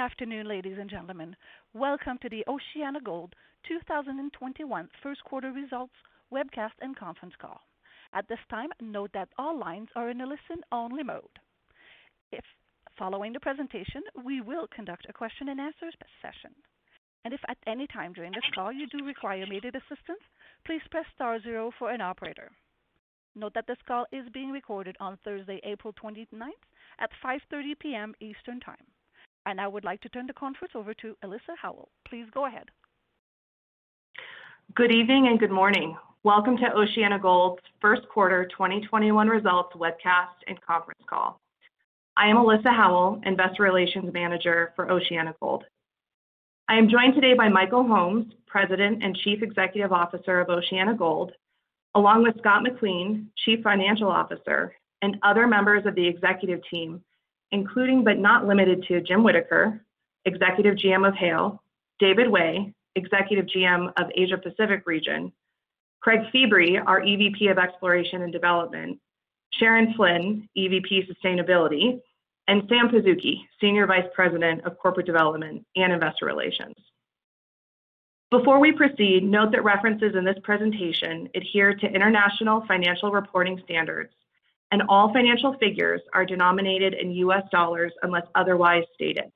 Afternoon, ladies and gentlemen. Welcome to the OceanaGold 2021 first quarter results webcast and conference call. At this time, note that all lines are in a listen-only mode. If following the presentation, we will conduct a question and answer session. And if at any time during this call you do require immediate assistance, please press star zero for an operator. Note that this call is being recorded on Thursday, April 29th at 5:30 P.M. Eastern Time. I would like to turn the conference over to Alyssa Howell. Please go ahead. Good evening and good morning. Welcome to OceanaGold's first quarter 2021 results webcast and conference call. I am Alyssa Howell, Investor Relations Manager for OceanaGold. I am joined today by Michael Holmes, President and Chief Executive Officer of OceanaGold, along with Scott McQueen, Chief Financial Officer, and other members of the executive team, including but not limited to Jim Whitaker, Executive GM of Haile, David Way, Executive GM of Asia Pacific Region, Craig Feebrey, our EVP of Exploration and Development, Sharon Flynn, EVP Sustainability, and Sam Pazuki, Senior Vice President of Corporate Development and Investor Relations. Before we proceed, note that references in this presentation adhere to International Financial Reporting Standards, and all financial figures are denominated in US dollars unless otherwise stated.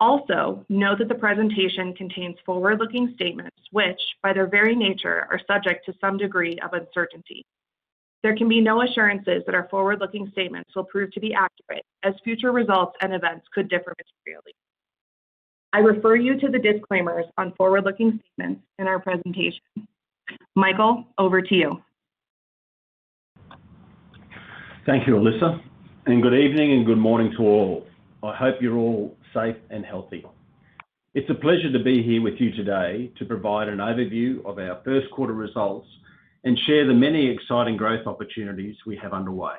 Also, note that the presentation contains forward-looking statements which, by their very nature, are subject to some degree of uncertainty. There can be no assurances that our forward-looking statements will prove to be accurate, as future results and events could differ materially. I refer you to the disclaimers on forward-looking statements in our presentation. Michael, over to you. Thank you, Alyssa, and good evening and good morning to all. I hope you're all safe and healthy. It's a pleasure to be here with you today to provide an overview of our first quarter results and share the many exciting growth opportunities we have underway.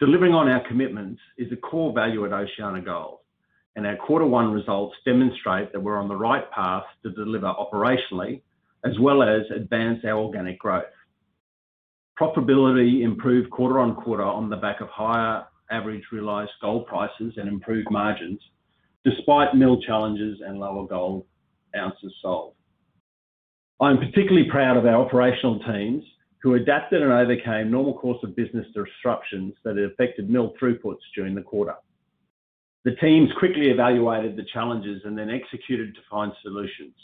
Delivering on our commitments is a core value at OceanaGold, and our quarter one results demonstrate that we're on the right path to deliver operationally as well as advance our organic growth. Profitability improved quarter-on-quarter on the back of higher average realized gold prices and improved margins, despite mill challenges and lower gold ounces sold. I'm particularly proud of our operational teams who adapted and overcame normal course of business disruptions that had affected mill throughputs during the quarter. The teams quickly evaluated the challenges and then executed to find solutions.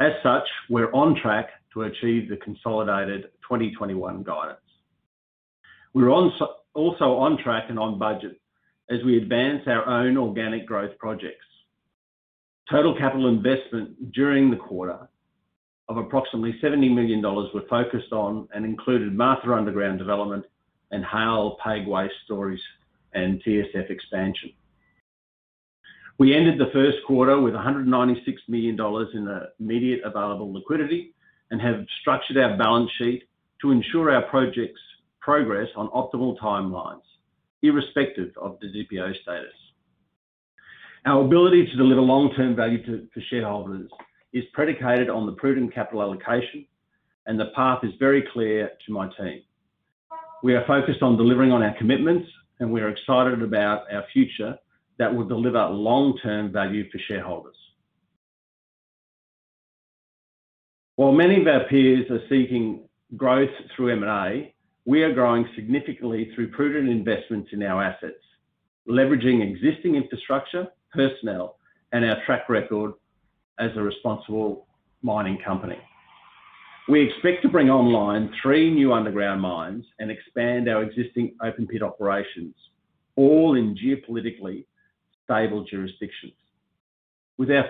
As such, we're on track to achieve the consolidated 2021 guidance. We're also on track and on budget as we advance our own organic growth projects. Total capital investment during the quarter of approximately $70 million were focused on and included Martha Underground development and Haile PAG waste storage and TSF expansion. We ended the first quarter with $196 million in immediate available liquidity and have structured our balance sheet to ensure our projects progress on optimal timelines, irrespective of the DPO status. Our ability to deliver long-term value for shareholders is predicated on the prudent capital allocation, and the path is very clear to my team. We are focused on delivering on our commitments, and we are excited about our future that will deliver long-term value for shareholders. While many of our peers are seeking growth through M&A, we are growing significantly through prudent investments in our assets, leveraging existing infrastructure, personnel, and our track record as a responsible mining company. We expect to bring online three new underground mines and expand our existing open pit operations, all in geopolitically stable jurisdictions. With our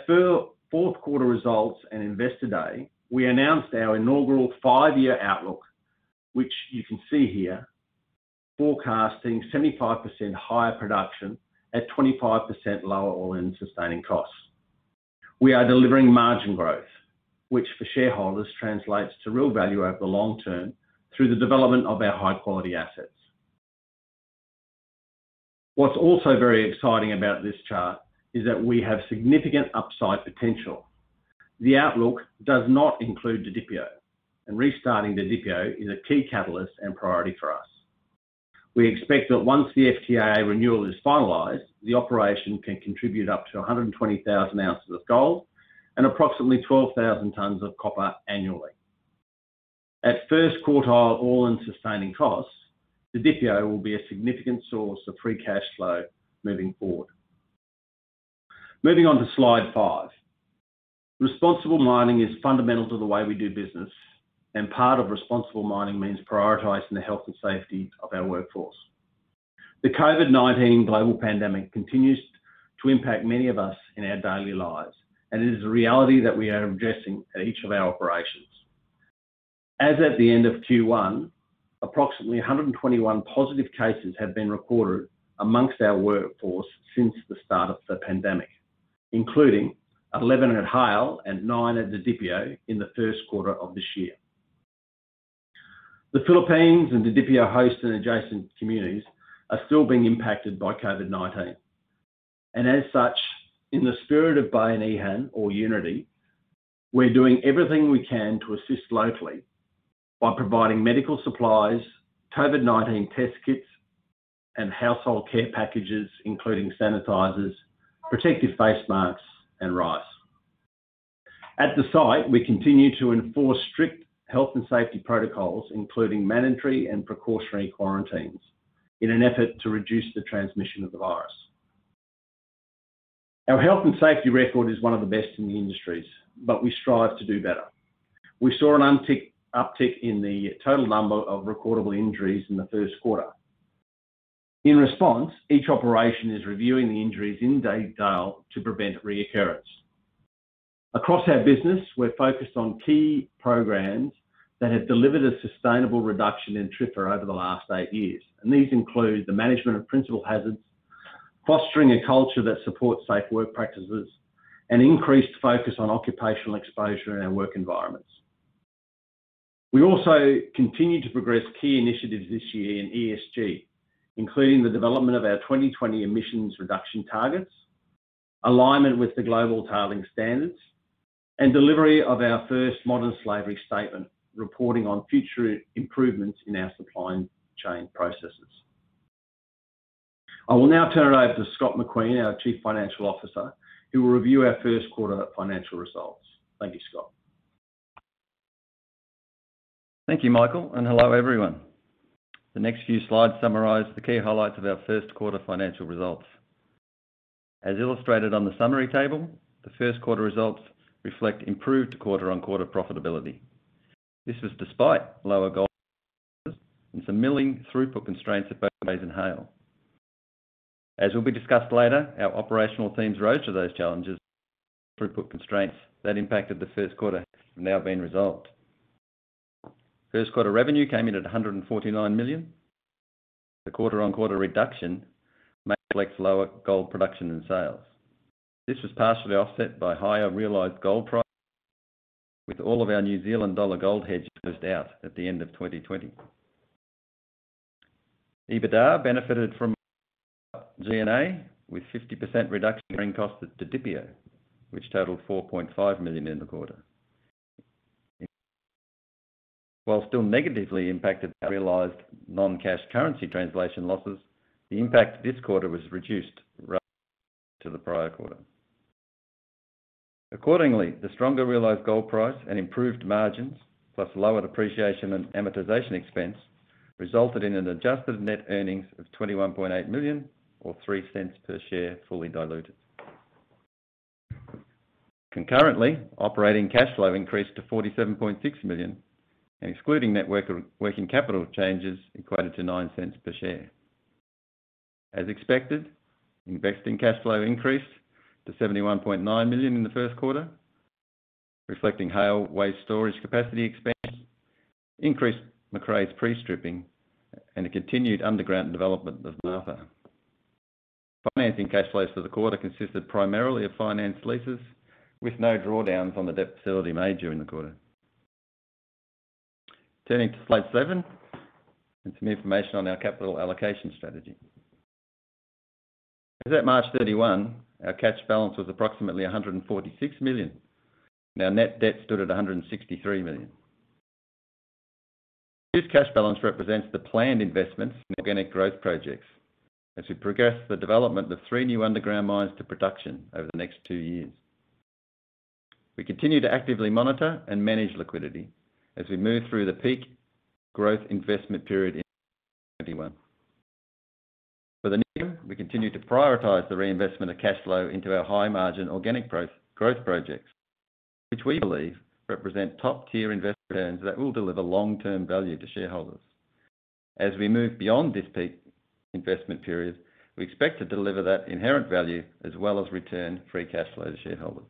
fourth quarter results and Investor Day, we announced our inaugural five-year outlook, which you can see here, forecasting 75% higher production at 25% lower all-in sustaining costs. We are delivering margin growth, which for shareholders translates to real value over the long term through the development of our high-quality assets. What's also very exciting about this chart is that we have significant upside potential. The outlook does not include the Didipio, and restarting the Didipio is a key catalyst and priority for us. We expect that once the FTAA renewal is finalized, the operation can contribute up to 120,000 ounces of gold and approximately 12,000 tons of copper annually. At first quartile all-in sustaining costs, the Didipio will be a significant source of free cash flow moving forward. Moving on to slide five. Responsible mining is fundamental to the way we do business, and part of responsible mining means prioritizing the health and safety of our workforce. The COVID-19 global pandemic continues to impact many of us in our daily lives, and it is a reality that we are addressing at each of our operations. As at the end of Q1, approximately 121 positive cases have been recorded amongst our workforce since the start of the pandemic, including 11 at Haile and nine at Didipio in the first quarter of this year. The Philippines and Didipio host and adjacent communities are still being impacted by COVID-19. As such, in the spirit of Bayanihan or unity, we're doing everything we can to assist locally by providing medical supplies, COVID-19 test kits, and household care packages, including sanitizers, protective face masks, and rice. At the site, we continue to enforce strict health and safety protocols, including mandatory and precautionary quarantines, in an effort to reduce the transmission of the virus. Our health and safety record is one of the best in the industries, but we strive to do better. We saw an uptick in the total number of recordable injuries in the first quarter. In response, each operation is reviewing the injuries in detail to prevent reoccurrence. Across our business, we're focused on key programs that have delivered a sustainable reduction in TRIFR over the last eight years. And these include the management of principal hazards, fostering a culture that supports safe work practices, and increased focus on occupational exposure in our work environments. We also continue to progress key initiatives this year in ESG, including the development of our 2020 emissions reduction targets, alignment with the Global Tailings Standards, and delivery of our first modern slavery statement, reporting on future improvements in our supply chain processes. I will now turn it over to Scott McQueen, our Chief Financial Officer, who will review our first quarter financial results. Thank you, Scott. Thank you, Michael, and hello, everyone. The next few slides summarize the key highlights of our first quarter financial results. As illustrated on the summary table, the first quarter results reflect improved quarter-on-quarter profitability. This was despite lower gold and some milling throughput constraints at both Macraes and Haile. As will be discussed later, our operational teams rose to those challenges. Throughput constraints that impacted the first quarter have now been resolved. First quarter revenue came in at $149 million. The quarter-on-quarter reduction reflects lower gold production and sales. This was partially offset by higher realized gold price, with all of our New Zealand dollar gold hedges closed out at the end of 2020. EBITDA benefited from G&A with 50% reduction in costs at Didipio, which totaled $4.5 million in the quarter. While still negatively impacted by realized non-cash currency translation losses, the impact this quarter was reduced relative to the prior quarter. Accordingly, the stronger realized gold price and improved margins, plus lower depreciation and amortization expense, resulted in an adjusted net earnings of 21.8 million or $0.03 per share, fully diluted. Concurrently, operating cash flow increased to $47.6 million, and excluding net working capital changes equated to $0.09 per share. As expected, investing cash flow increased to 71.9 million in the first quarter, reflecting Haile waste storage capacity expansion, increased Macraes pre-stripping, and a continued underground development of Martha. Financing cash flows for the quarter consisted primarily of finance leases, with no drawdowns on the debt facility made during the quarter. Turning to slide seven and some information on our capital allocation strategy. As at March 31, our cash balance was approximately 146 million. and Our net debt stood at 163 million. This cash balance represents the planned investments in organic growth projects as we progress the development of three new underground mines to production over the next two years. We continue to actively monitor and manage liquidity as we move through the peak growth investment period in 2021. For the new, we continue to prioritize the reinvestment of cash flow into our high-margin organic growth projects, which we believe represent top-tier investment returns that will deliver long-term value to shareholders. As we move beyond this peak investment period, we expect to deliver that inherent value as well as return free cash flow to shareholders.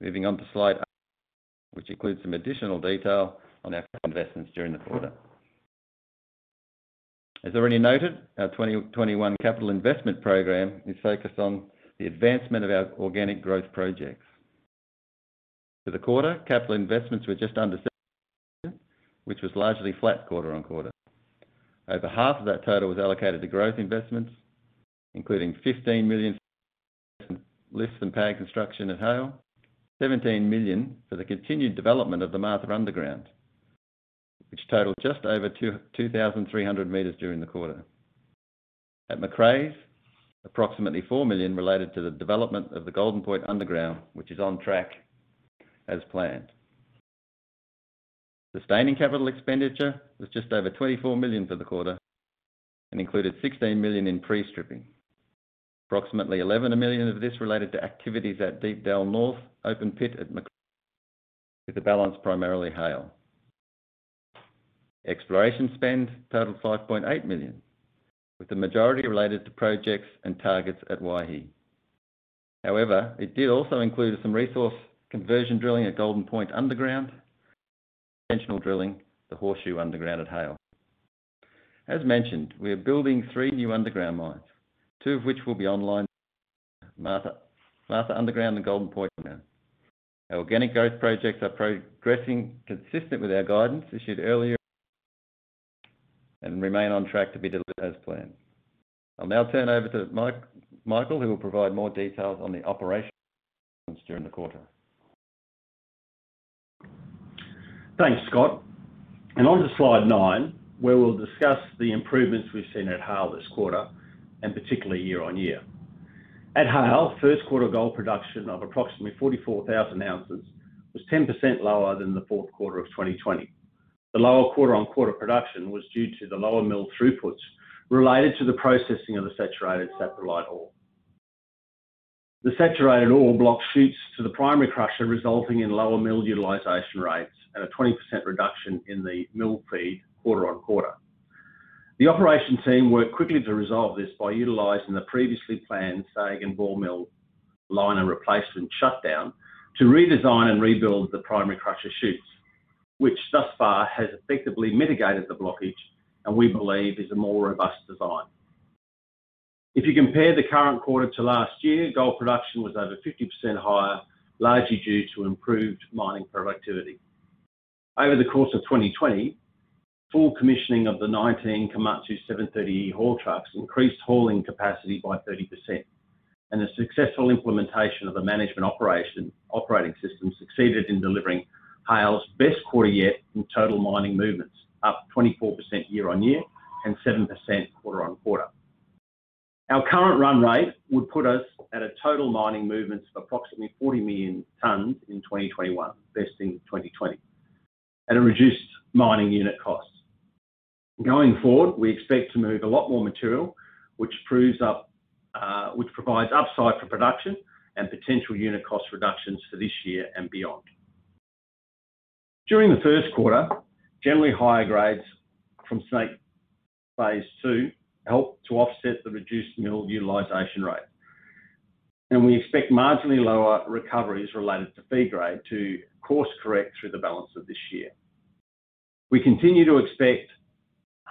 Moving on to slide which includes some additional detail on our investments during the quarter. As already noted, our 2021 capital investment program is focused on the advancement of our organic growth projects. For the quarter, capital investments were just under 7 million, which was largely flat quarter-on-quarter. Over half of that total was allocated to growth investments, including 15 million lifts and pad construction at Haile, 17 million for the continued development of the Martha Underground, which totaled just over 2,300 meters during the quarter. At Macraes, approximately 4 million related to the development of the Golden Point Underground, which is on track as planned. Sustaining capital expenditure was just over 24 million for the quarter and included 16 million in pre-stripping. Approximately 11 million of this related to activities at Deepdell North open pit at Macraes, with the balance primarily Haile. Exploration spend totaled 5.8 million, with the majority related to projects and targets at Waihi. However, it did also include some resource conversion drilling at Golden Point Underground, intentional drilling the Horseshoe Underground at Haile. As mentioned, we are building three new underground mines, two of which will be online, Martha Underground and Golden Point Underground. Our organic growth projects are progressing consistent with our guidance issued earlier and remain on track to be delivered as planned. I'll now turn over to Michael, who will provide more details on the operations during the quarter. Thanks, Scott. And on to slide nine, where we'll discuss the improvements we've seen at Haile this quarter, and particularly year-on-year. At Haile, first quarter gold production of approximately 44,000 ounces was 10% lower than the fourth quarter of 2020. The lower quarter-on-quarter production was due to the lower mill throughputs related to the processing of the saturated saprolite ore. The saturated ore blocked chutes to the primary crusher, resulting in lower mill utilization rates and a 20% reduction in the mill feed quarter-on-quarter. The operation team worked quickly to resolve this by utilizing the previously planned SAG and ball mill liner replacement shutdown to redesign and rebuild the primary crusher chutes, which thus far has effectively mitigated the blockage and we believe is a more robust design. If you compare the current quarter to last year, gold production was over 50% higher, largely due to improved mining productivity. Over the course of 2020, full commissioning of the 19 Komatsu 730E haul trucks increased hauling capacity by 30%, and the successful implementation of the management operating system succeeded in delivering Haile's best quarter yet in total mining movements, up 24% year-on-year and 7% quarter-on-quarter. Our current run rate would put us at a total mining movements of approximately 40 million tons in 2021, best in 2020, at a reduced mining unit cost. Going forward, we expect to move a lot more material, which proves up uh which provides upside for production and potential unit cost reductions for this year and beyond. During the first quarter, generally higher grades from Snake phase 2 helped to offset the reduced mill utilization rate. And we expect marginally lower recoveries related to feed grade to course correct through the balance of this year. We continue to expect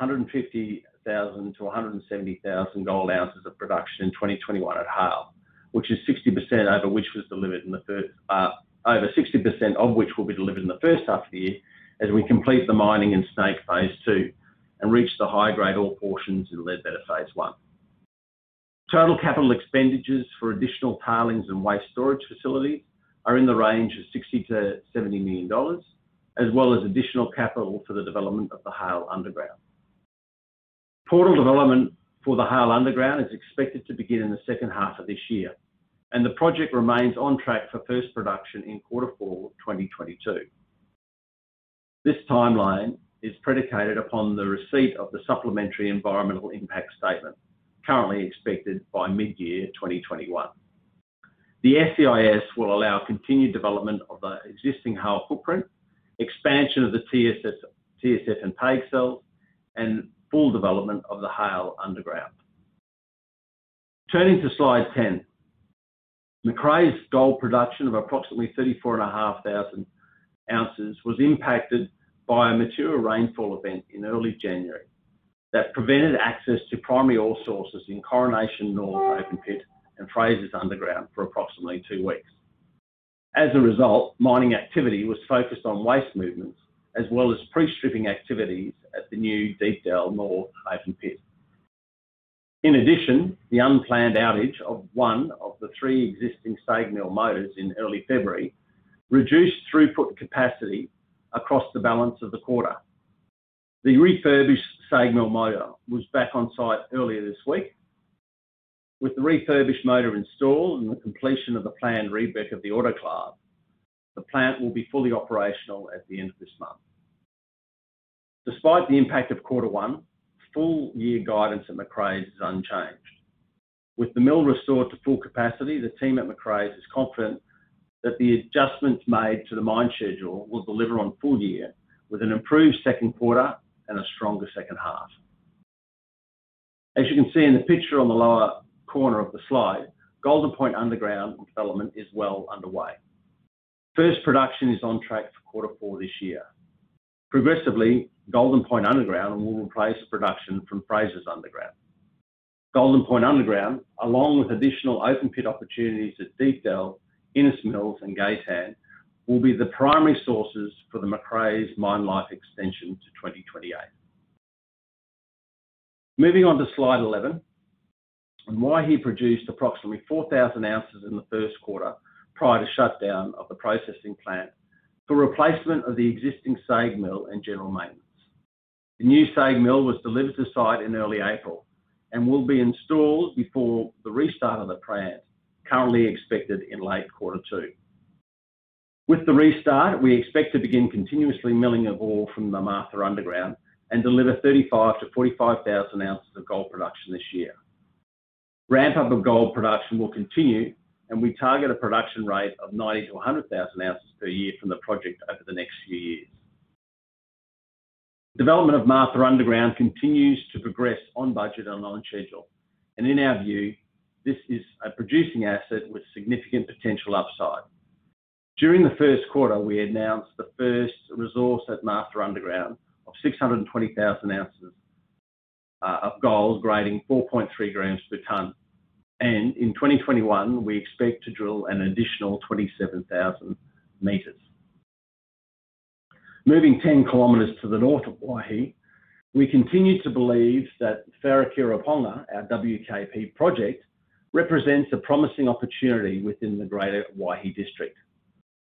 100,000-170,000 gold ounces of production in 2021 at Haile, which is 60% over which was delivered in the first, uh, over 60% of which will be delivered in the first half of the year as we complete the mining in Snake Phase Two and reach the high-grade ore portions in Ledbetter Phase One. Total capital expenditures for additional tailings and waste storage facilities are in the range of 60 million-70 million dollars, as well as additional capital for the development of the Haile Underground. Portal development for the Haile Underground is expected to begin in the second half of this year, and the project remains on track for first production in quarter four 2022. This timeline is predicated upon the receipt of the supplementary environmental impact statement, currently expected by mid-year 2021. The SEIS will allow continued development of the existing Haile footprint, expansion of the TSF and PAG cells, and full development of the Haile Underground. Turning to slide 10. Macraes gold production of approximately 34,500 ounces was impacted by a material rainfall event in early January that prevented access to primary ore sources in Coronation North open pit and Frasers Underground for approximately two weeks. As a result, mining activity was focused on waste movements as well as pre-stripping activities at the new Deepdell North open pit. In addition, the unplanned outage of one of the three existing SAG mill motors in early February reduced throughput capacity across the balance of the quarter. The refurbished SAG mill motor was back on site earlier this week. With the refurbished motor installed and the completion of the planned rebuild of the autoclave, the plant will be fully operational at the end of this month. Despite the impact of quarter one, full-year guidance at Macraes is unchanged. With the mill restored to full capacity, the team at Macraes is confident that the adjustments made to the mine schedule will deliver on full year with an improved second quarter and a stronger second half. As you can see in the picture on the lower corner of the slide, Golden Point Underground development is well underway. First production is on track for quarter four this year. Progressively, Golden Point Underground will replace production from Frasers Underground. Golden Point Underground, along with additional open pit opportunities at Deepdell, Innes Mills, and Gaytan, will be the primary sources for the Macraes mine life extension to 2028. Moving on to slide 11. Waihi produced approximately 4,000 ounces in the first quarter prior to shutdown of the processing plant for replacement of the existing SAG mill and general maintenance. The new SAG mill was delivered to site in early April and will be installed before the restart of the plant, currently expected in late quarter two. With the restart, we expect to begin continuously milling of ore from the Martha Underground and deliver 35,000-45,000 ounces of gold production this year. Ramp-up of gold production will continue, and we target a production rate of 90,000-100,000 ounces per year from the project over the next few years. Development of Martha Underground continues to progress on budget and on schedule. And in our view, this is a producing asset with significant potential upside. During the first quarter, we announced the first resource at Martha Underground of 620,000 ounces uh, of gold grading 4.3 grams per ton. In 2021, we expect to drill an additional 27,000 meters. Moving 10 kilometers to the north of Waihi, we continue to believe that Wharekirauponga, our WKP project, represents a promising opportunity within the greater Waihi district.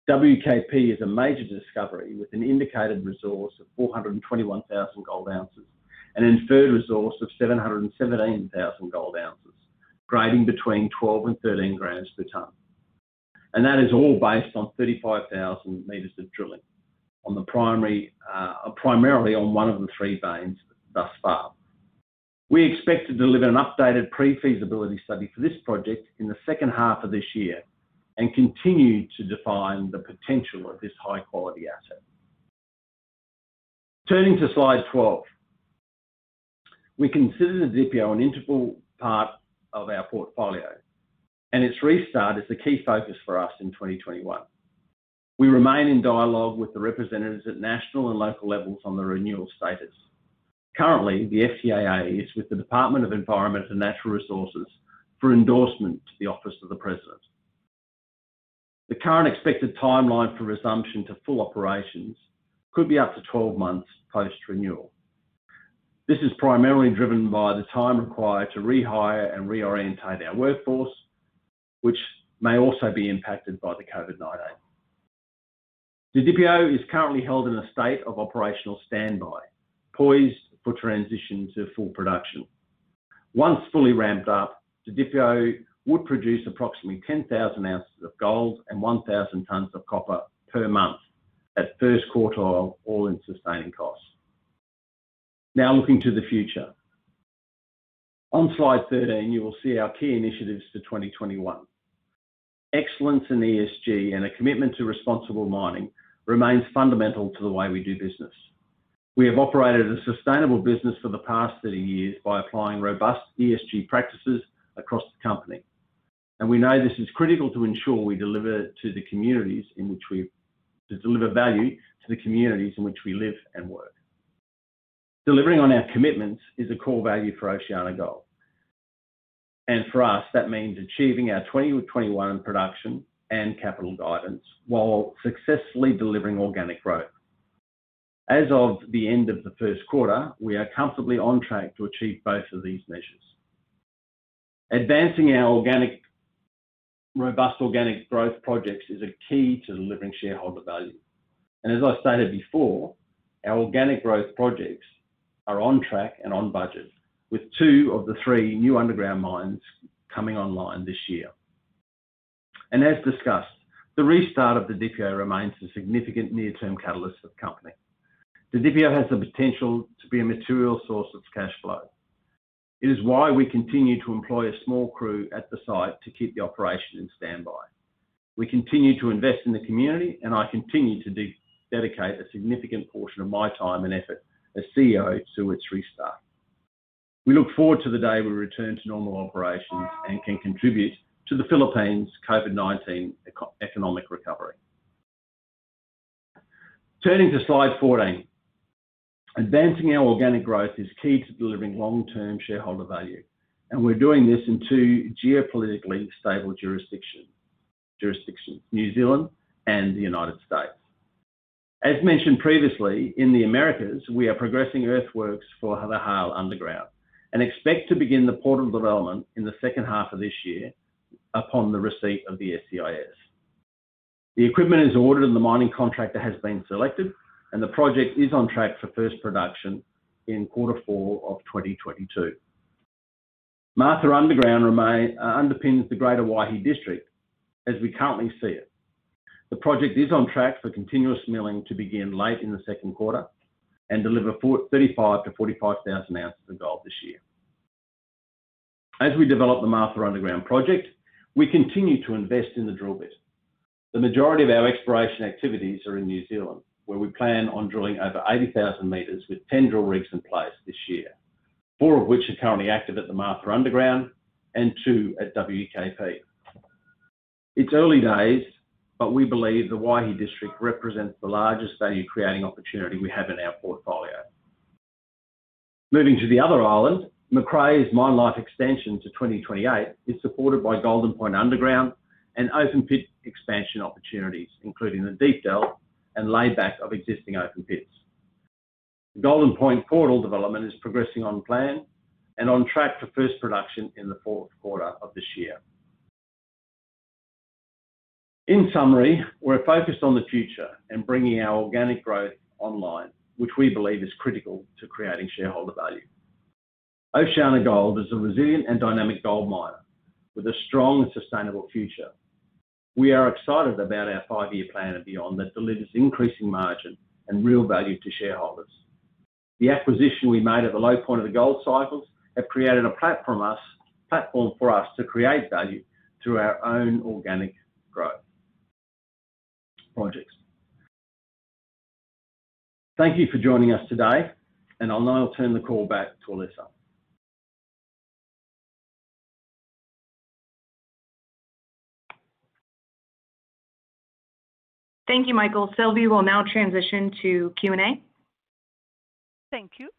WKP is a major discovery with an indicated resource of 421,000 gold ounces and an inferred resource of 717,000 gold ounces, grading between 12 and 13 grams per ton. And that is all based on 35,000 meters of drilling on the primary, uh, primarily on one of the three veins thus far. We expect to deliver an updated pre-feasibility study for this project in the second half of this year and continue to define the potential of this high-quality asset. Turning to slide 12. We consider the Didipio an integral part of our portfolio, and its restart is the key focus for us in 2021. We remain in dialogue with the representatives at national and local levels on the renewal status. Currently, the FTAA is with the Department of Environment and Natural Resources for endorsement to the Office of the President. The current expected timeline for resumption to full operations could be up to 12 months post-renewal. This is primarily driven by the time required to rehire and reorientate our workforce, which may also be impacted by the COVID-19. Didipio is currently held in a state of operational standby, poised for transition to full production. Once fully ramped up, Didipio would produce approximately 10,000 ounces of gold and 1,000 tons of copper per month at first quartile all-in sustaining costs. Now looking to the future. On slide 13, you will see our key initiatives for 2021. Excellence in ESG and a commitment to responsible mining remains fundamental to the way we do business. We have operated a sustainable business for the past 30 years by applying robust ESG practices across the company, and we know this is critical to ensure we deliver to the communities in which we deliver value to the communities in which we live and work. Delivering on our commitments is a core value for OceanaGold. For us, that means achieving our 2021 production and capital guidance while successfully delivering organic growth. As of the end of the first quarter, we are comfortably on track to achieve both of these measures. Advancing our organic robust organic growth projects is a key to delivering shareholder value. And as I stated before, our organic growth projects are on track and on budget, with two of the three new underground mines coming online this year. And as discussed, the restart of the Didipio remains a significant near-term catalyst for the company. The Didipio has the potential to be a material source of cash flow. It is why we continue to employ a small crew at the site to keep the operation in standby. We continue to invest in the community, and I continue to dedicate a significant portion of my time and effort as CEO to its restart. We look forward to the day we return to normal operations and can contribute to the Philippines' COVID-19 economic recovery. Turning to slide 14. Advancing our organic growth is key to delivering long-term shareholder value, and we're doing this in two geopolitically stable jurisdictions, New Zealand and the United States. As mentioned previously, in the Americas, we are progressing earthworks for the Haile Underground and expect to begin the portal development in the second half of this year upon the receipt of the SEIS. The equipment is ordered and the mining contractor has been selected, and the project is on track for first production in quarter four of 2022. Martha Underground underpins the greater Waihi District as we currently see it. The project is on track for continuous milling to begin late in the second quarter and deliver 35,000-45,000 ounces of gold this year. As we develop the Martha Underground project, we continue to invest in the drill bit. The majority of our exploration activities are in New Zealand, where we plan on drilling over 80,000 meters with 10 drill rigs in place this year, four of which are currently active at the Martha Underground and two at WKP. It's early days, but we believe the Waihi District represents the largest value-creating opportunity we have in our portfolio. Moving to the other island, Macraes mine life extension to 2028 is supported by Golden Point Underground and open pit expansion opportunities, including the Deepdell and layback of existing open pits. The Golden Point portal development is progressing on plan and on track for first production in the fourth quarter of this year. In summary, we're focused on the future and bringing our organic growth online, which we believe is critical to creating shareholder value. OceanaGold is a resilient and dynamic gold miner with a strong and sustainable future. We are excited about our five-year plan and beyond that delivers increasing margin and real value to shareholders. The acquisition we made at the low point of the gold cycles have created a platform for us to create value through our own organic growth projects. Thank you for joining us today, and I'll now turn the call back to Alyssa. Thank you, Michael. Sylvie will now transition to Q&A. Thank you.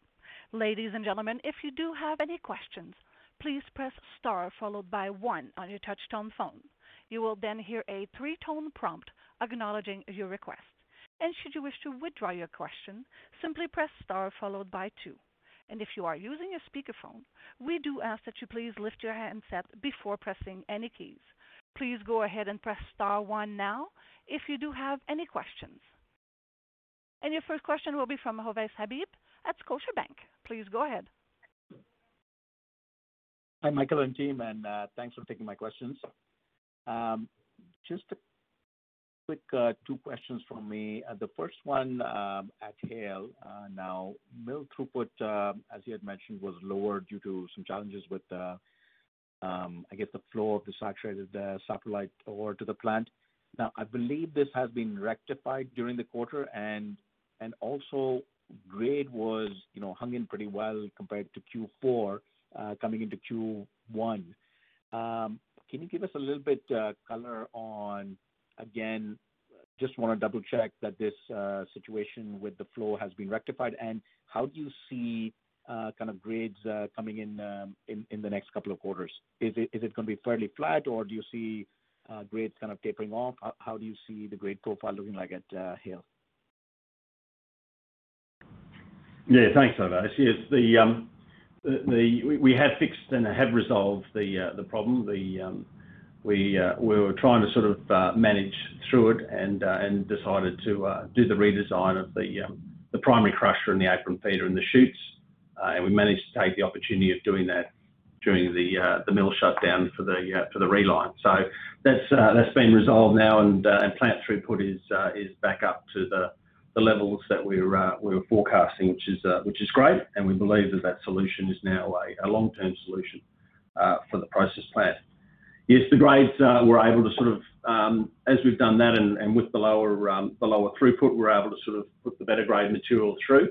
Ladies and gentlemen, if you do have any questions, please press star followed by one on your touchtone phone. You will then hear a three-tone prompt acknowledging your request. And should you wish to withdraw your question, simply press star followed by two. If you are using a speakerphone, we do ask that you please lift your handset before pressing any keys. Please go ahead and press star one now if you do have any questions. And your first question will be from Ovais Habib at Scotiabank. Please go ahead. Hi, Michael and team, and uh, thanks for taking my questions. Um, just a quick uh, two questions from me. Uh, the first one uh, at Haile. Now, mill throughput, as you had mentioned, was lower due to some challenges with, um, I guess, the flow of the saturated saprolite ore to the plant. Now, I believe this has been rectified during the quarter, and and also grade was, you know, hung in pretty well compared to Q4 coming into Q1. Um, can you give us a little bit color on, again, just wanna double-check that this uh, situation with the flow has been rectified, and how do you see uh, kind of grades uh, coming um, in in the next couple of quarters? Is it gonna be fairly flat, or do you see grades kind of tapering off? How do you see the grade profile looking like at Haile? Yeah. Thanks, Ovais. Yes, the um, the we have fixed and have resolved the the problem. Um, Uh, we were trying to sort of uh, manage through it and uh, decided to do the redesign of um, the primary crusher and the apron feeder and the chutes. And we managed to take the opportunity of doing that during the mill shutdown for the uh for the reline. So that's uh that's been resolved now and plant throughput is uh is back up to the levels that we were forecasting, which is uh which is great, and we believe that that solution is now a long-term solution for the process plant. Yes, the grades we're able to sort of, as we've done that and with the lower um the lower throughput, we're able to sort of put the better grade material through.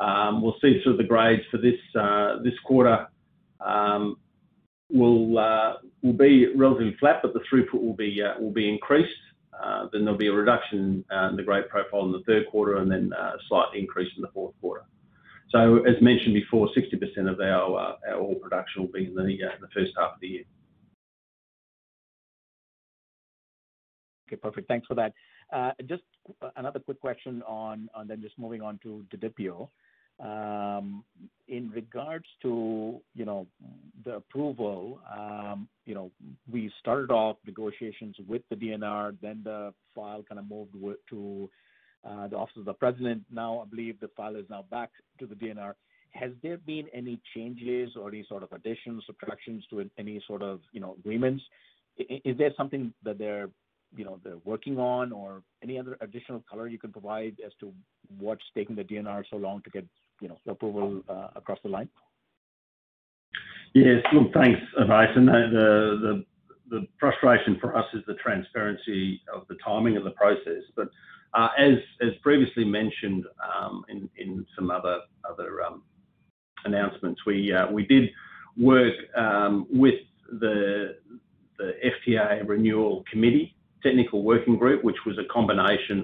We'll see sort of the grades for this uh this quarter um will uh will be relatively flat, but the throughput will be uh will be increased. Then there'll be a reduction in the grade profile in the third quarter and then a slight increase in the fourth quarter. So as mentioned before, 60% of our ore production will be in the first half of the year. Okay, perfect. Thanks for that. Uh, just another quick question on and then just moving on to Didipio. Um, in regards to, you know, the approval, um, you know, we started off negotiations with the DNR, then the file kind of moved to uh, the Office of the President. Now, I believe the file is now back to the DNR. Has there been any changes or any sort of additions, subtractions to any sort of, you know, agreements? Is there something that they're, you know, they're working on or any other additional color you can provide as to what's taking the DNR so long to get, you know, approval uh, across the line? Yes. Look, thanks, Ovais. The the frustration for us is the transparency of the timing of the process. But uh, as previously mentioned, um, in some other um, announcements, uh, we did work um, with the FTAA Renewal Committee technical working group, which was a combination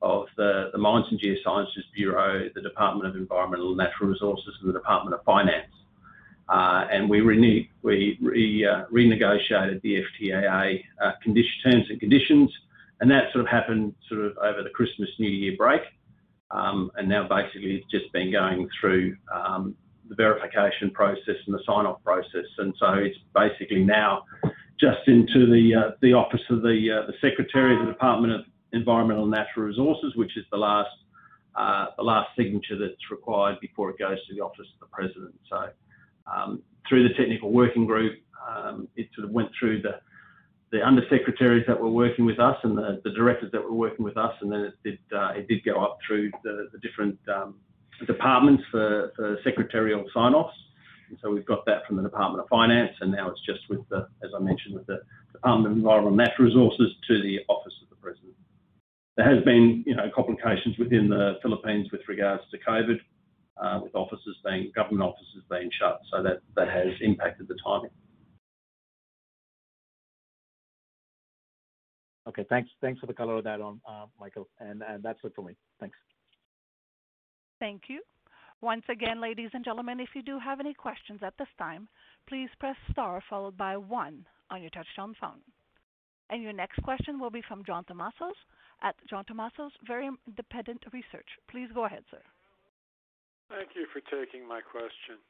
of the Mines and Geosciences Bureau, the Department of Environmental and Natural Resources, and the Department of Finance. Uh, and we uh, renegotiated the FTAA uh, terms and conditions, and that sort of happened sort of over the Christmas-New Year break. Um, and now basically it's just been going through um, the verification process and the sign-off process. And so it's basically now just into the uh, the office of the uh, the Secretary of the Department of Environmental and Natural Resources, which is the last uh, the last signature that's required before it goes to the Office of the President. So um, through the technical working group, um, it sort of went through the the undersecretaries that were working with us and the the directors that were working with us, and then it did it did go up through the the different um, departments for, for secretarial sign-offs. So we've got that from the Department of Finance, and now it's just with the, as I mentioned, with the Department of Environment and Natural Resources to the Office of the President. There has been, you know, complications within the Philippines with regards to COVID, uh, with offices being, government offices being shut, so that that has impacted the timing. Okay. Thanks. Thanks for the color on that, on Michael. And, and that's it for me. Thanks. Thank you. Once again, ladies and gentlemen, if you do have any questions at this time, please press star followed by one on your touchtone phone. And your next question will be from John Tumazos at John Tumazos Very Independent Research. Please go ahead, sir. Thank you for taking my question.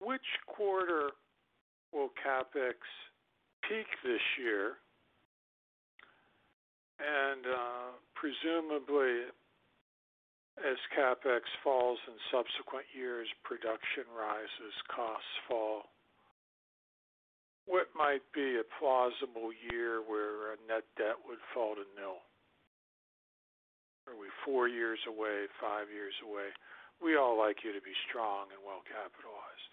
Which quarter will CapEx peak this year? And uh presumably, as CapEx falls in subsequent years, production rises, costs fall. What might be a plausible year where net debt would fall to nil? Are we four years away, five years away? We all like you to be strong and well-capitalized.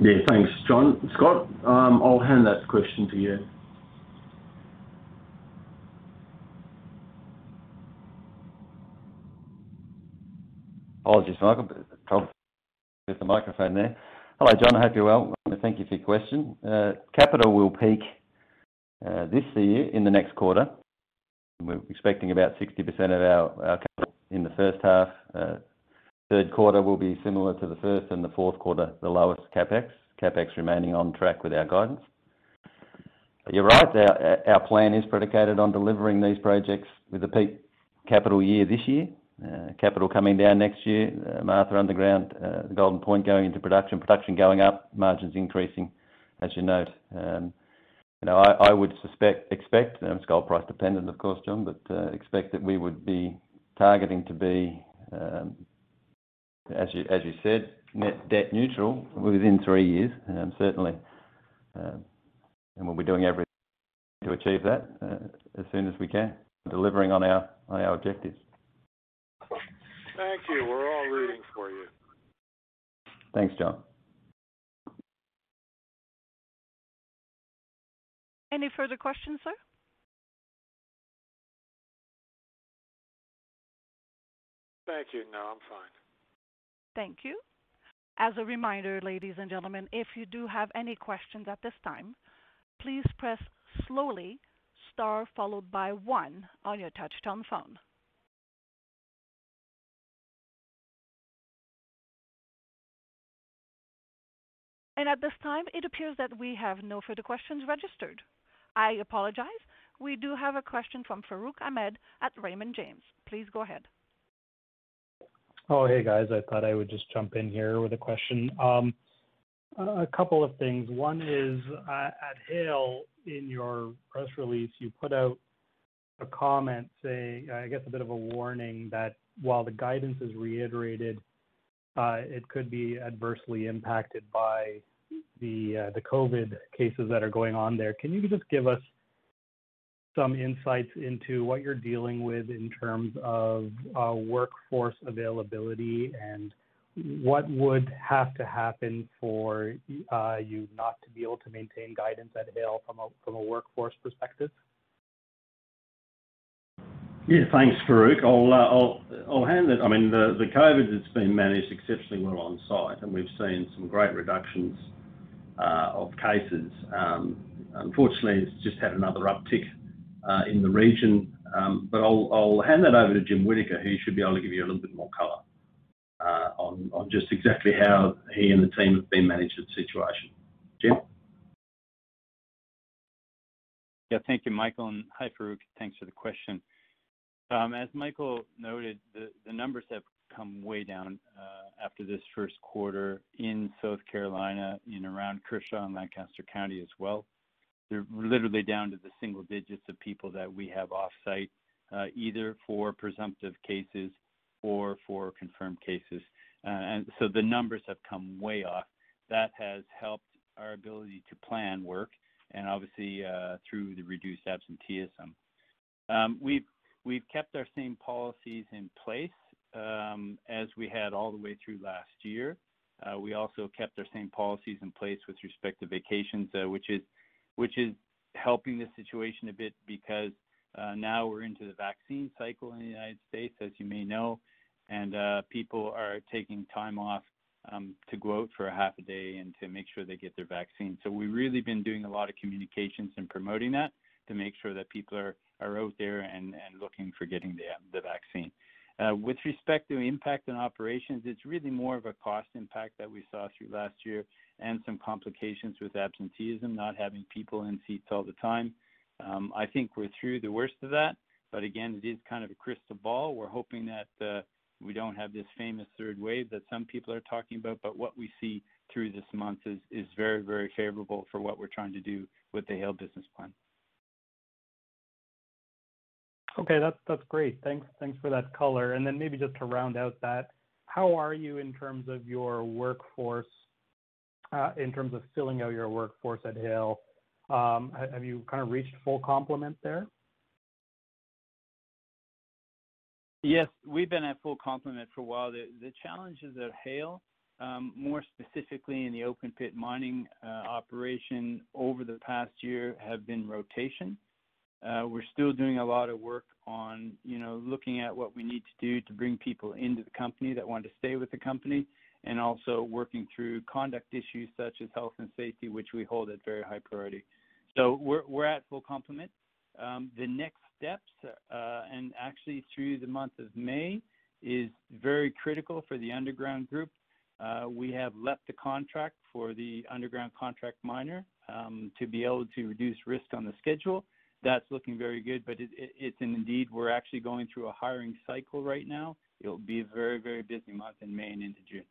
Yeah. Thanks, John. Scott, um, I'll hand that question to you. Apologies, Michael. Trouble with the microphone there. Hello, John. I hope you're well. Thank you for your question. Uh, capital will peak uh, this year in the next quarter. We're expecting about 60% of our capital in the first half. Uh, third quarter will be similar to the first, and the fourth quarter, the lowest CapEx. CapEx remaining on track with our guidance. You're right, our plan is predicated on delivering these projects with a peak capital year this year. Uh, capital coming down next year. Uh, Martha Underground, uh, the Golden Point going into production production going up, margins increasing, as you note. Um, you know, I would suspect expect, and it's gold price dependent, of course, John, but expect that we would be targeting to be, um as you as you said, net debt neutral within three years, um, certainly. Um and we'll be doing everything to achieve that, as soon as we can, delivering on our our objectives. Thank you. We're all rooting for you. Thanks, John. Any further questions, sir? Thank you. No, I'm fine. Thank you. As a reminder, ladies and gentlemen, if you do have any questions at this time, please press slowly star followed by one on your touchtone phone. At this time, it appears that we have no further questions registered. I apologize. We do have a question from Farooq Hamed at Raymond James. Please go ahead. Oh, hey, guys. I thought I would just jump in here with a question. Um, a couple of things. One is, uh, at Haile, in your press release, you put out a comment saying, I guess, a bit of a warning that while the guidance is reiterated, uh, it could be adversely impacted by the uh, the COVID cases that are going on there. Can you just give us some insights into what you're dealing with in terms of uh, workforce availability, and what would have to happen for uh, you not to be able to maintain guidance at Haile from a from a workforce perspective? Yeah. Thanks, Farooq. I'll I'll hand it. I mean, the the COVID has been managed exceptionally well on site, and we've seen some great reductions Uh, of cases. Um, unfortunately, it's just had another uptick uh, in the region. Um but I'll hand that over to Jim Whittaker, who should be able to give you a little bit more color uh, on just exactly how he and the team have been managing the situation. Jim? Yeah. Thank you, Michael, and hi, Farooq. Thanks for the question. Um, as Michael noted, the numbers have come way down uh, after this first quarter in South Carolina, in around Kershaw and Lancaster County as well. They're literally down to the single digits of people that we have off-site, uh, either for presumptive cases or for confirmed cases. Uh, and so the numbers have come way off. That has helped our ability to plan work and obviously through the reduced absenteeism. Um, we've kept our same policies in place Um, as we had all the way through last year. Uh, we also kept our same policies in place with respect to vacations, uh, which is helping the situation a bit because uh, now we're into the vaccine cycle in the United States, as you may know, and people are taking time off um, to go out for a half a day and to make sure they get their vaccine. So we've really been doing a lot of communications and promoting that to make sure that people are are out there and looking for getting the vaccine. Uh, with respect to impact on operations, it's really more of a cost impact that we saw through last year and some complications with absenteeism, not having people in seats all the time. Um, I think we're through the worst of that, but again, it is kind of a crystal ball. We're hoping that uh, we don't have this famous third wave that some people are talking about, but what we see through this month is is very very favorable for what we're trying to do with the Haile business plan. Okay. That's great. Thanks Thanks for that color. And then maybe just to round out that, how are you in terms of your workforce, uh, in terms of filling out your workforce at Haile? Um, have you kind of reached full complement there? Yes, we've been at full complement for a while. The challenges at Haile, um, more specifically in the open pit mining uh, operation over the past year, have been rotation. Uh, we're still doing a lot of work on you know, looking at what we need to do to bring people into the company that want to stay with the company, and also working through conduct issues such as health and safety, which we hold at very high priority. So we're we're at full complement. Um, the next steps, uh, and actually through the month of May, is very critical for the underground group. Uh, we have left the contract for the underground contract miner um, to be able to reduce risk on the schedule. That's looking very good, but it's indeed, we're actually going through a hiring cycle right now. It'll be a very very busy month in May and into June.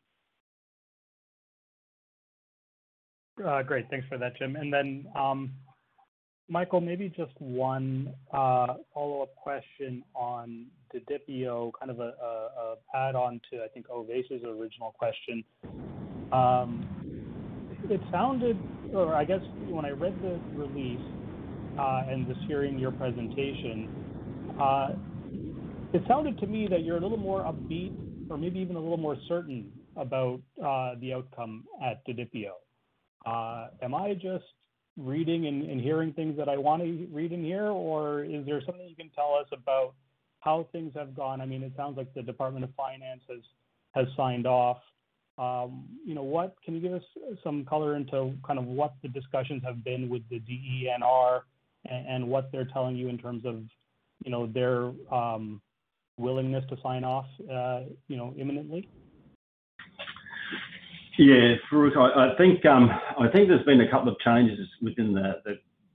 Great. Thanks for that, Jim. And then, um, Michael, maybe just one uh, follow-up question on the Didipio, kind of a a, a add-on to, I think, Ovais's original question. Um, It sounded, or I guess when I read the release, Uh, and just hearing your presentation, uh, it sounded to me that you're a little more upbeat or maybe even a little more certain about uh, the outcome at Didipio. Am I just reading and hearing things that I want to read and hear, or is there something you can tell us about how things have gone? I mean, it sounds like the Department of Finance has signed off. Um, you know, what can you give us some color into kind of what the discussions have been with the DENR and what they're telling you in terms of you know, their um, willingness to sign off uh, you know, imminently? Yeah, Farooq, I think um, I think there's been a couple of changes within the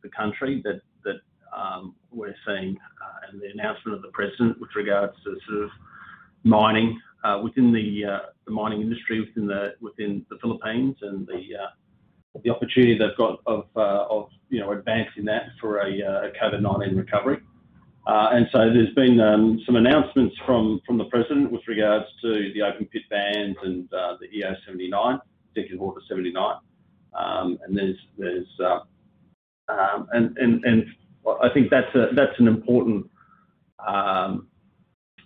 the country that that um, we're seeing uh, in the announcement of the president with regards to sort of mining uh, within the the mining industry within the Philippines and the opportunity they've got uh, of you know advancing that for a uh, COVID-19 recovery. Uh, and so there's been um, some announcements from from the president with regards to the open pit bans and the EO 79, Executive Order 79. Um, um, I think that's a, that's an important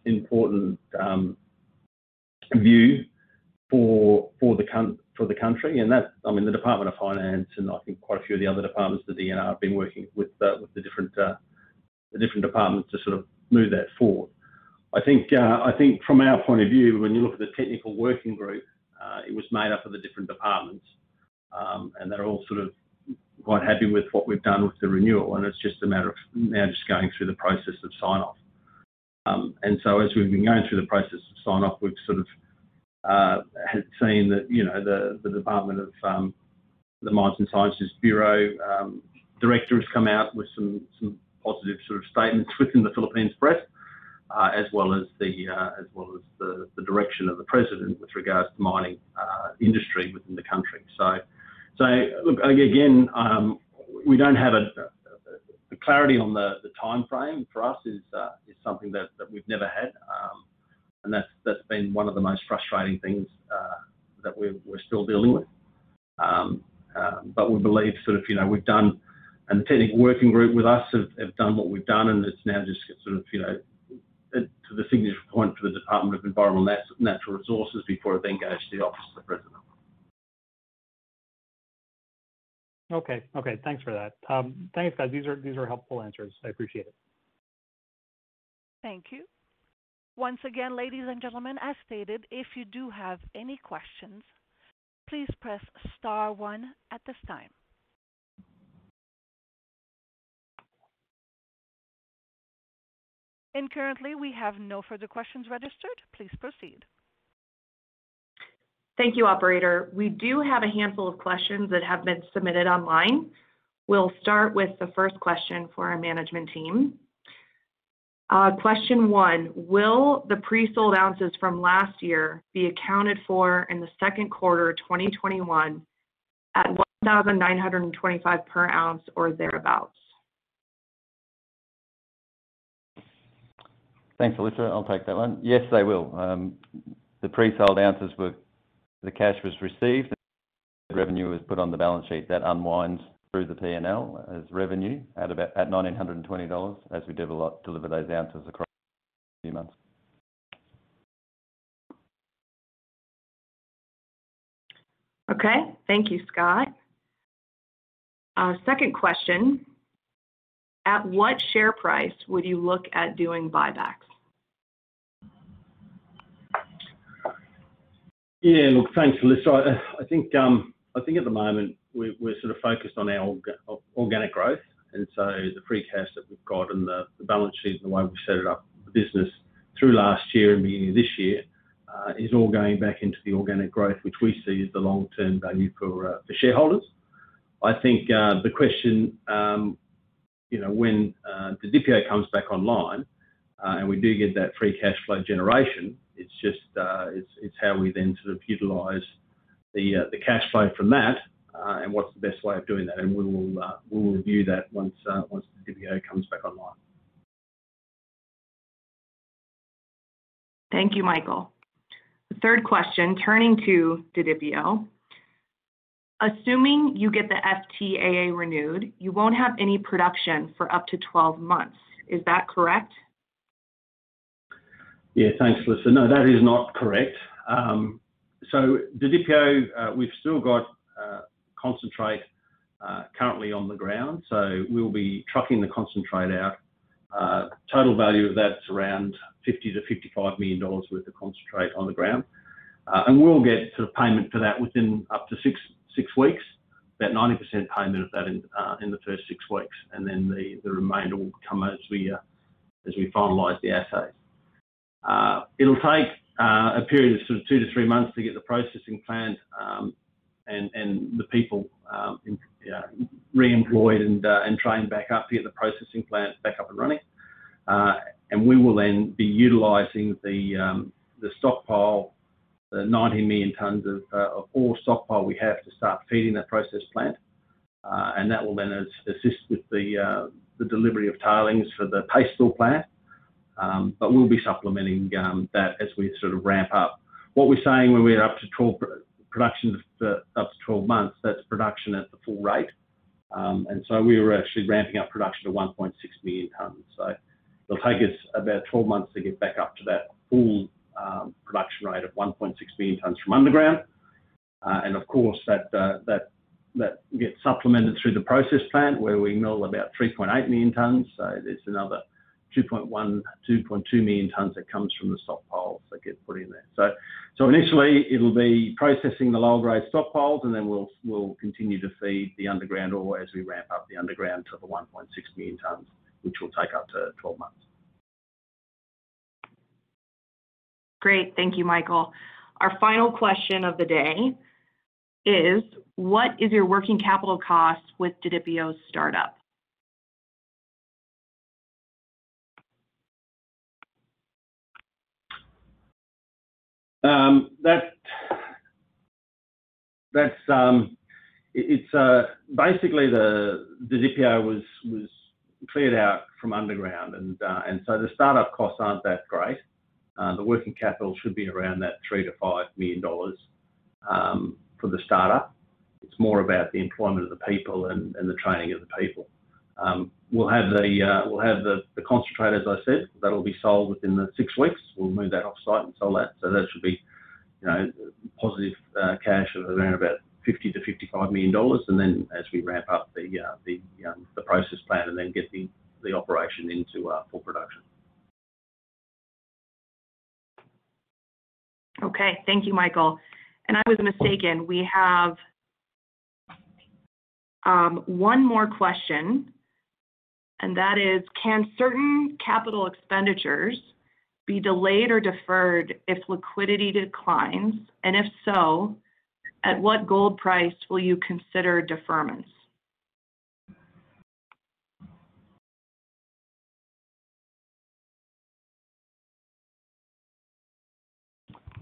important view for the country, and that, I mean, the Department of Finance and I think quite a few of the other departments, the DENR, have been working with uh, with the different uh, the different departments to sort of move that forward. I think uh, I think from our point of view, when you look at the technical working group, it was made up of the different departments, um, and they're all sort of quite happy with what we've done with the renewal, and it's just a matter of now just going through the process of sign-off. Um, and so as we've been going through the process of sign-off, we've sort of seen that you know, the the Department of the Mines and Geosciences Bureau director has come out with some some positive sort of statements within the Philippines press, uh as well as the uh as well as the the direction of the president with regards to mining industry within the country. So so look, again, we don't have the clarity on the the timeframe for us is uh is something that we've never had, and that's been one of the most frustrating things uh, that we're we're still dealing with. Um, um but we believe sort of you know we've done, and the technical working group with us have have done what we've done, and it's now just sort of you know to the signature point for the Department of Environment and Natural Resources before it then goes to the office of the president. Okay. Okay. Thanks for that. Um, thanks, guys. These are These are helpful answers. I appreciate it. Thank you. Once again, ladies and gentlemen, as stated, if you do have any questions, please press star one at this time. And currently, we have no further questions registered. Please proceed. Thank you, operator. We do have a handful of questions that have been submitted online. We'll start with the first question for our management team. Question one, will the pre-sold ounces from last year be accounted for in the second quarter 2021 at 1,925 per ounce or thereabouts? Thanks, Alyssa. I'll take that one. Yes, they will. Um, The pre-sold ounces were the cash was received, the revenue was put on the balance sheet. That unwinds through the P&L as revenue at about $1,920 as we deliver those ounces across a few months. Okay. Thank you, Scott. Uh, second question, at what share price would you look at doing buybacks? Yeah, look, thanks, Alyssa. I um, think at the moment we're sort of focused on our organic growth, and so the free cash that we've got and the balance sheet and the way we've set it up, the business through last year and beginning of this year, uh, is all going back into the organic growth, which we see as the long-term value for uh, shareholders. I think uh, the question, um you know when Didipio comes back online, and we do get that free cash flow generation, it's just how we then sort of utilize the cash flow from that, Uh, and what's the best way of doing that. And we will uh, we'll review that once uh, Didipio comes back online. Thank you, Michael. The third question, turning to Didipio. Assuming you get the FTAA renewed, you won't have any production for up to 12 months. Is that correct? Yeah. Thanks, Lisa. No, that is not correct. Um, so Didipio, we've still got concentrate uh, currently on the ground, so we'll be trucking the concentrate out. Uh, total value of that's around $50 million-$55 million worth of concentrate on the ground. Uh, and we'll get sort of payment for that within up to six weeks, about 90% payment of that in the first six weeks, and then the remainder will come as we finalize the assays. It'll take a period of sort of two to three months to get the processing plant um, and and the people um, re-employed and uh, and trained back up to get the processing plant back up and running. Uh, and we will then be utilizing the um, the stockpile, the 90 million tons of uh, of ore stockpile we have to start feeding that process plant. Uh, and that will then assist with the the delivery of tailings for the paste fill plant. Um, but we'll be supplementing um, that as we sort of ramp up. What we're saying when we're up to production for up to 12 months, that's production at the full rate. Um, and so we were actually ramping up production to 1.6 million tons. So it'll take us about 12 months to get back up to that full um, production rate of 1.6 million tons from underground. Uh, and of course, that uh that that gets supplemented through the process plant where we mill about 3.8 million tons. So there's another 2.1 million-2.2 million tons that comes from the stockpiles that get put in there. So, so initially it'll be processing the lower grade stockpiles, and then we'll we'll continue to feed the underground ore as we ramp up the underground to the 1.6 million tons, which will take up to 12 months. Great. Thank you, Michael. Our final question of the day is, what is your working capital cost with Didipio's startup? Um, um, uh, basically, the the Didipio was was cleared out from underground, and uh, and so the startup costs aren't that great. Uh, the working capital should be around that $3 million-$5 million um, for the startup. It's more about the employment of the people and the training of the people. Um, we'll have uh, the concentrate, as I said, that'll be sold within the six weeks. We'll move that off-site and sell that. So that should be positive uh, cash of around about $50 million-$55 million. And then as we ramp up the uh, um, process plant and then get the operation into full production. Okay. Thank you, Michael. And I was mistaken. We have um, one more question and that is can certain capital expenditures be delayed or deferred if liquidity declines? And if so, at what gold price will you consider deferments?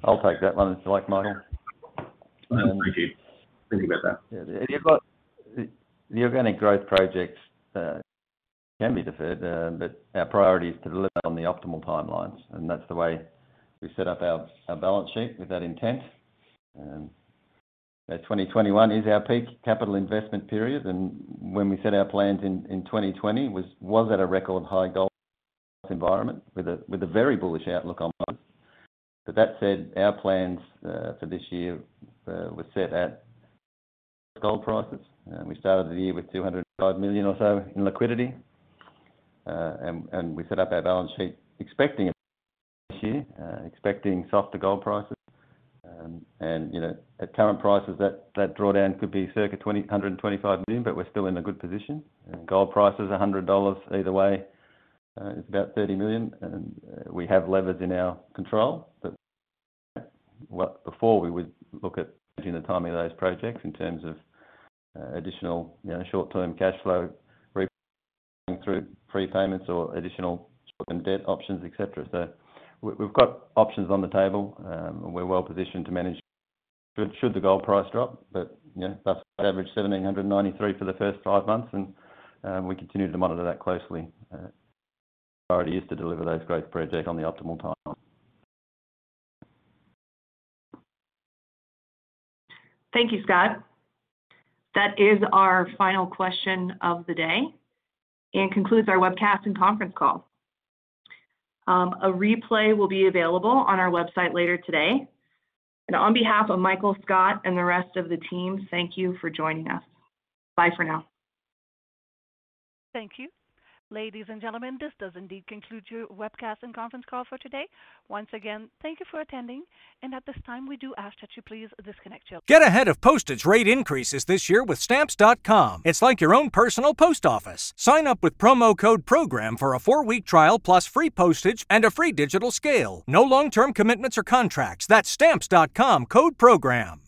I'll take that one if you like, Michael. Um, Thank you. Thinking about that. Yeah, you've got the organic growth projects uh, can be deferred, uh, but our priority is to deliver on the optimal timelines, and that's the way we set up our balance sheet with that intent. 2021 is our peak capital investment period, and when we set our plans in 2020 was at a record high gold environment with a very bullish outlook on gold. That said, our plans uh, for this year were set at gold prices. We started the year with 205 million or so in liquidity. Uh, and we set up our balance sheet expecting this year, uh, expecting softer gold prices. Um, and you know, at current prices, that drawdown could be circa $125 million, but we're still in a good position. Gold price is $100 either way, it's about 30 million, and we have levers in our control. Before we would look at changing the timing of those projects in terms of additional, you know, short-term cash flow through prepayments or additional short-term debt options, et cetera. We've got options on the table, um, and we're well positioned to manage should the gold price drop. But you know, thus average 1,793 for the first five months, and um, we continue to monitor that closely. Uh, priority is to deliver those growth projects on the optimal time. Thank you, Scott. That is our final question of the day and concludes our webcast and conference call. Um, a replay will be available on our website later today. And on behalf of Michael Scott and the rest of the team, thank you for joining us. Bye for now. Thank you. Ladies and gentlemen, this does indeed conclude your webcast and conference call for today. Once again, thank you for attending, and at this time, we do ask that you please disconnect your. Get ahead of postage rate increases this year with Stamps.com. It's like your own personal post office. Sign up with promo code PROGRAM for a four week trial plus free postage and a free digital scale. No long term commitments or contracts. That's Stamps.com code PROGRAM.